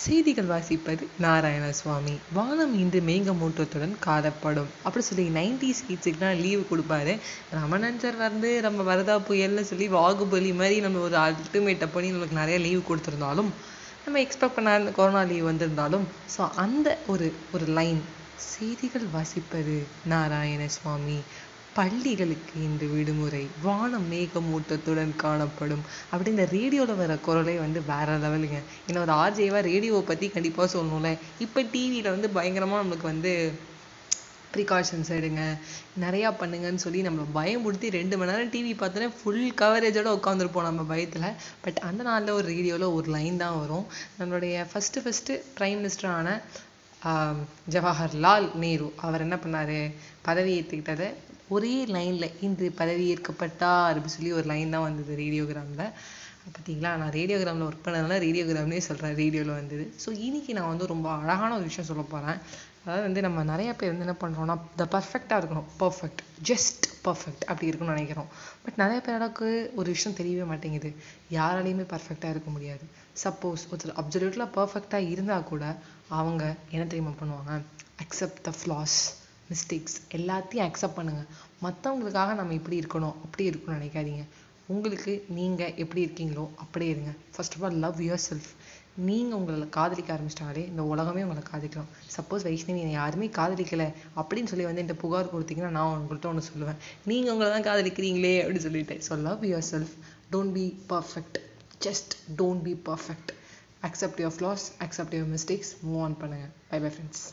செய்திகள் வாசிப்பது நாராயணசுவாமி. வானம் இன்று மேகமூட்டத்துடன் காதப்படும். அப்படி சொல்லி நைன்டிஸ் கிட்ஸுக்குலாம் லீவு கொடுப்பாரு. ரமணன் சார் வந்து நம்ம வரதா புயல்னு சொல்லி வாகுபலி மாதிரி நம்ம ஒரு அல்டிமேட்டை பண்ணி நம்மளுக்கு நிறைய லீவு கொடுத்துருந்தாலும் நம்ம எக்ஸ்பெக்ட் பண்ணாத கொரோனா லீவ் வந்திருந்தாலும் ஸோ அந்த ஒரு ஒரு லைன் செய்திகள் வாசிப்பது நாராயணசுவாமி. பள்ளிகளுக்கு இன்று விடுமுறை வானம் மேகமூட்டத்துடன் காணப்படும். அப்படி இந்த ரேடியோவில் வர குரலே வந்து வேற லெவலுங்க. ஏன்னா ஒரு ஆர்ஜேவாக ரேடியோவை பற்றி கண்டிப்பாக சொல்லணும்ல. இப்போ டிவியில் வந்து பயங்கரமாக நம்மளுக்கு வந்து ப்ரிகாஷன்ஸ் எடுங்க. நிறையா பண்ணுங்கன்னு சொல்லி நம்மளை பயமுறுத்தி ரெண்டு மணி நேரம் டிவி பார்த்தோன்னே ஃபுல் கவரேஜோடு உட்காந்துருப்போம் நம்ம பயத்தில். பட் அந்த நாளில் ஒரு ரேடியோவில் ஒரு லைன் தான் வரும். நம்மளுடைய ஃபஸ்ட்டு ஃபஸ்ட்டு ப்ரைம் மினிஸ்டரான ஜவஹர்லால் நேரு அவர் என்ன பண்ணார்? பதவி ஏற்றுக்கிட்டதை ஒரே லைனில் இன்று பதவி ஏற்கப்பட்டார் அப்படின்னு சொல்லி ஒரு லைன் தான் வந்தது ரேடியோகிராமில் பார்த்தீங்களா? நான் ரேடியோகிராமில் ஒர்க் பண்ணதுனால ரேடியோகிராம்னே சொல்கிறேன் ரேடியோவில் வந்தது. ஸோ இன்றைக்கி நான் வந்து ரொம்ப அழகான ஒரு விஷயம் சொல்ல போகிறேன் அதாவது வந்து நம்ம நிறைய பேர் வந்து என்ன பண்ணுறோம்னா த பர்ஃபெக்டாக இருக்கணும். பர்ஃபெக்ட் ஜஸ்ட் பர்ஃபெக்ட் அப்படி இருக்கணும்னு நினைக்கிறோம். பட் நிறைய பேருக்கு ஒரு விஷயம் தெரியவே மாட்டேங்குது. யாராலையுமே பர்ஃபெக்டாக இருக்க முடியாது. சப்போஸ் ஒருத்தர் அப்சல்யூட்டில் பர்ஃபெக்டாக இருந்தால் கூட அவங்க என்ன தெரியுமா பண்ணுவாங்க? அக்செப்ட் த ஃப்ளாஸ் மிஸ்டேக்ஸ் எல்லாத்தையும் அக்செப்ட் பண்ணுங்கள் மற்றவங்களுக்காக நம்ம இப்படி இருக்கணும் அப்படி இருக்கணும்னு நினைக்காதீங்க. உங்களுக்கு நீங்கள் எப்படி இருக்கீங்களோ அப்படியே இருங்க. First of all love yourself நீங்கள் உங்களை காதலிக்க ஆரம்பிச்சிட்டாலே இந்த உலகமே உங்களை காதலிக்கலாம் சப்போஸ் வைஷ்ணவி என்னை யாருமே காதலிக்கலை அப்படின்னு சொல்லி வந்து என்கிட்ட புகார் கொடுத்தீங்கன்னா நான் உங்கள்கிட்ட ஒன்று சொல்லுவேன். நீங்கள் உங்களை தான் காதலிக்கிறீங்களே அப்படின்னு சொல்லிட்டு. So love yourself don't be perfect just don't be perfect accept your flaws accept your mistakes move on பண்ணுங்கள் பை பை ஃப்ரெண்ட்ஸ்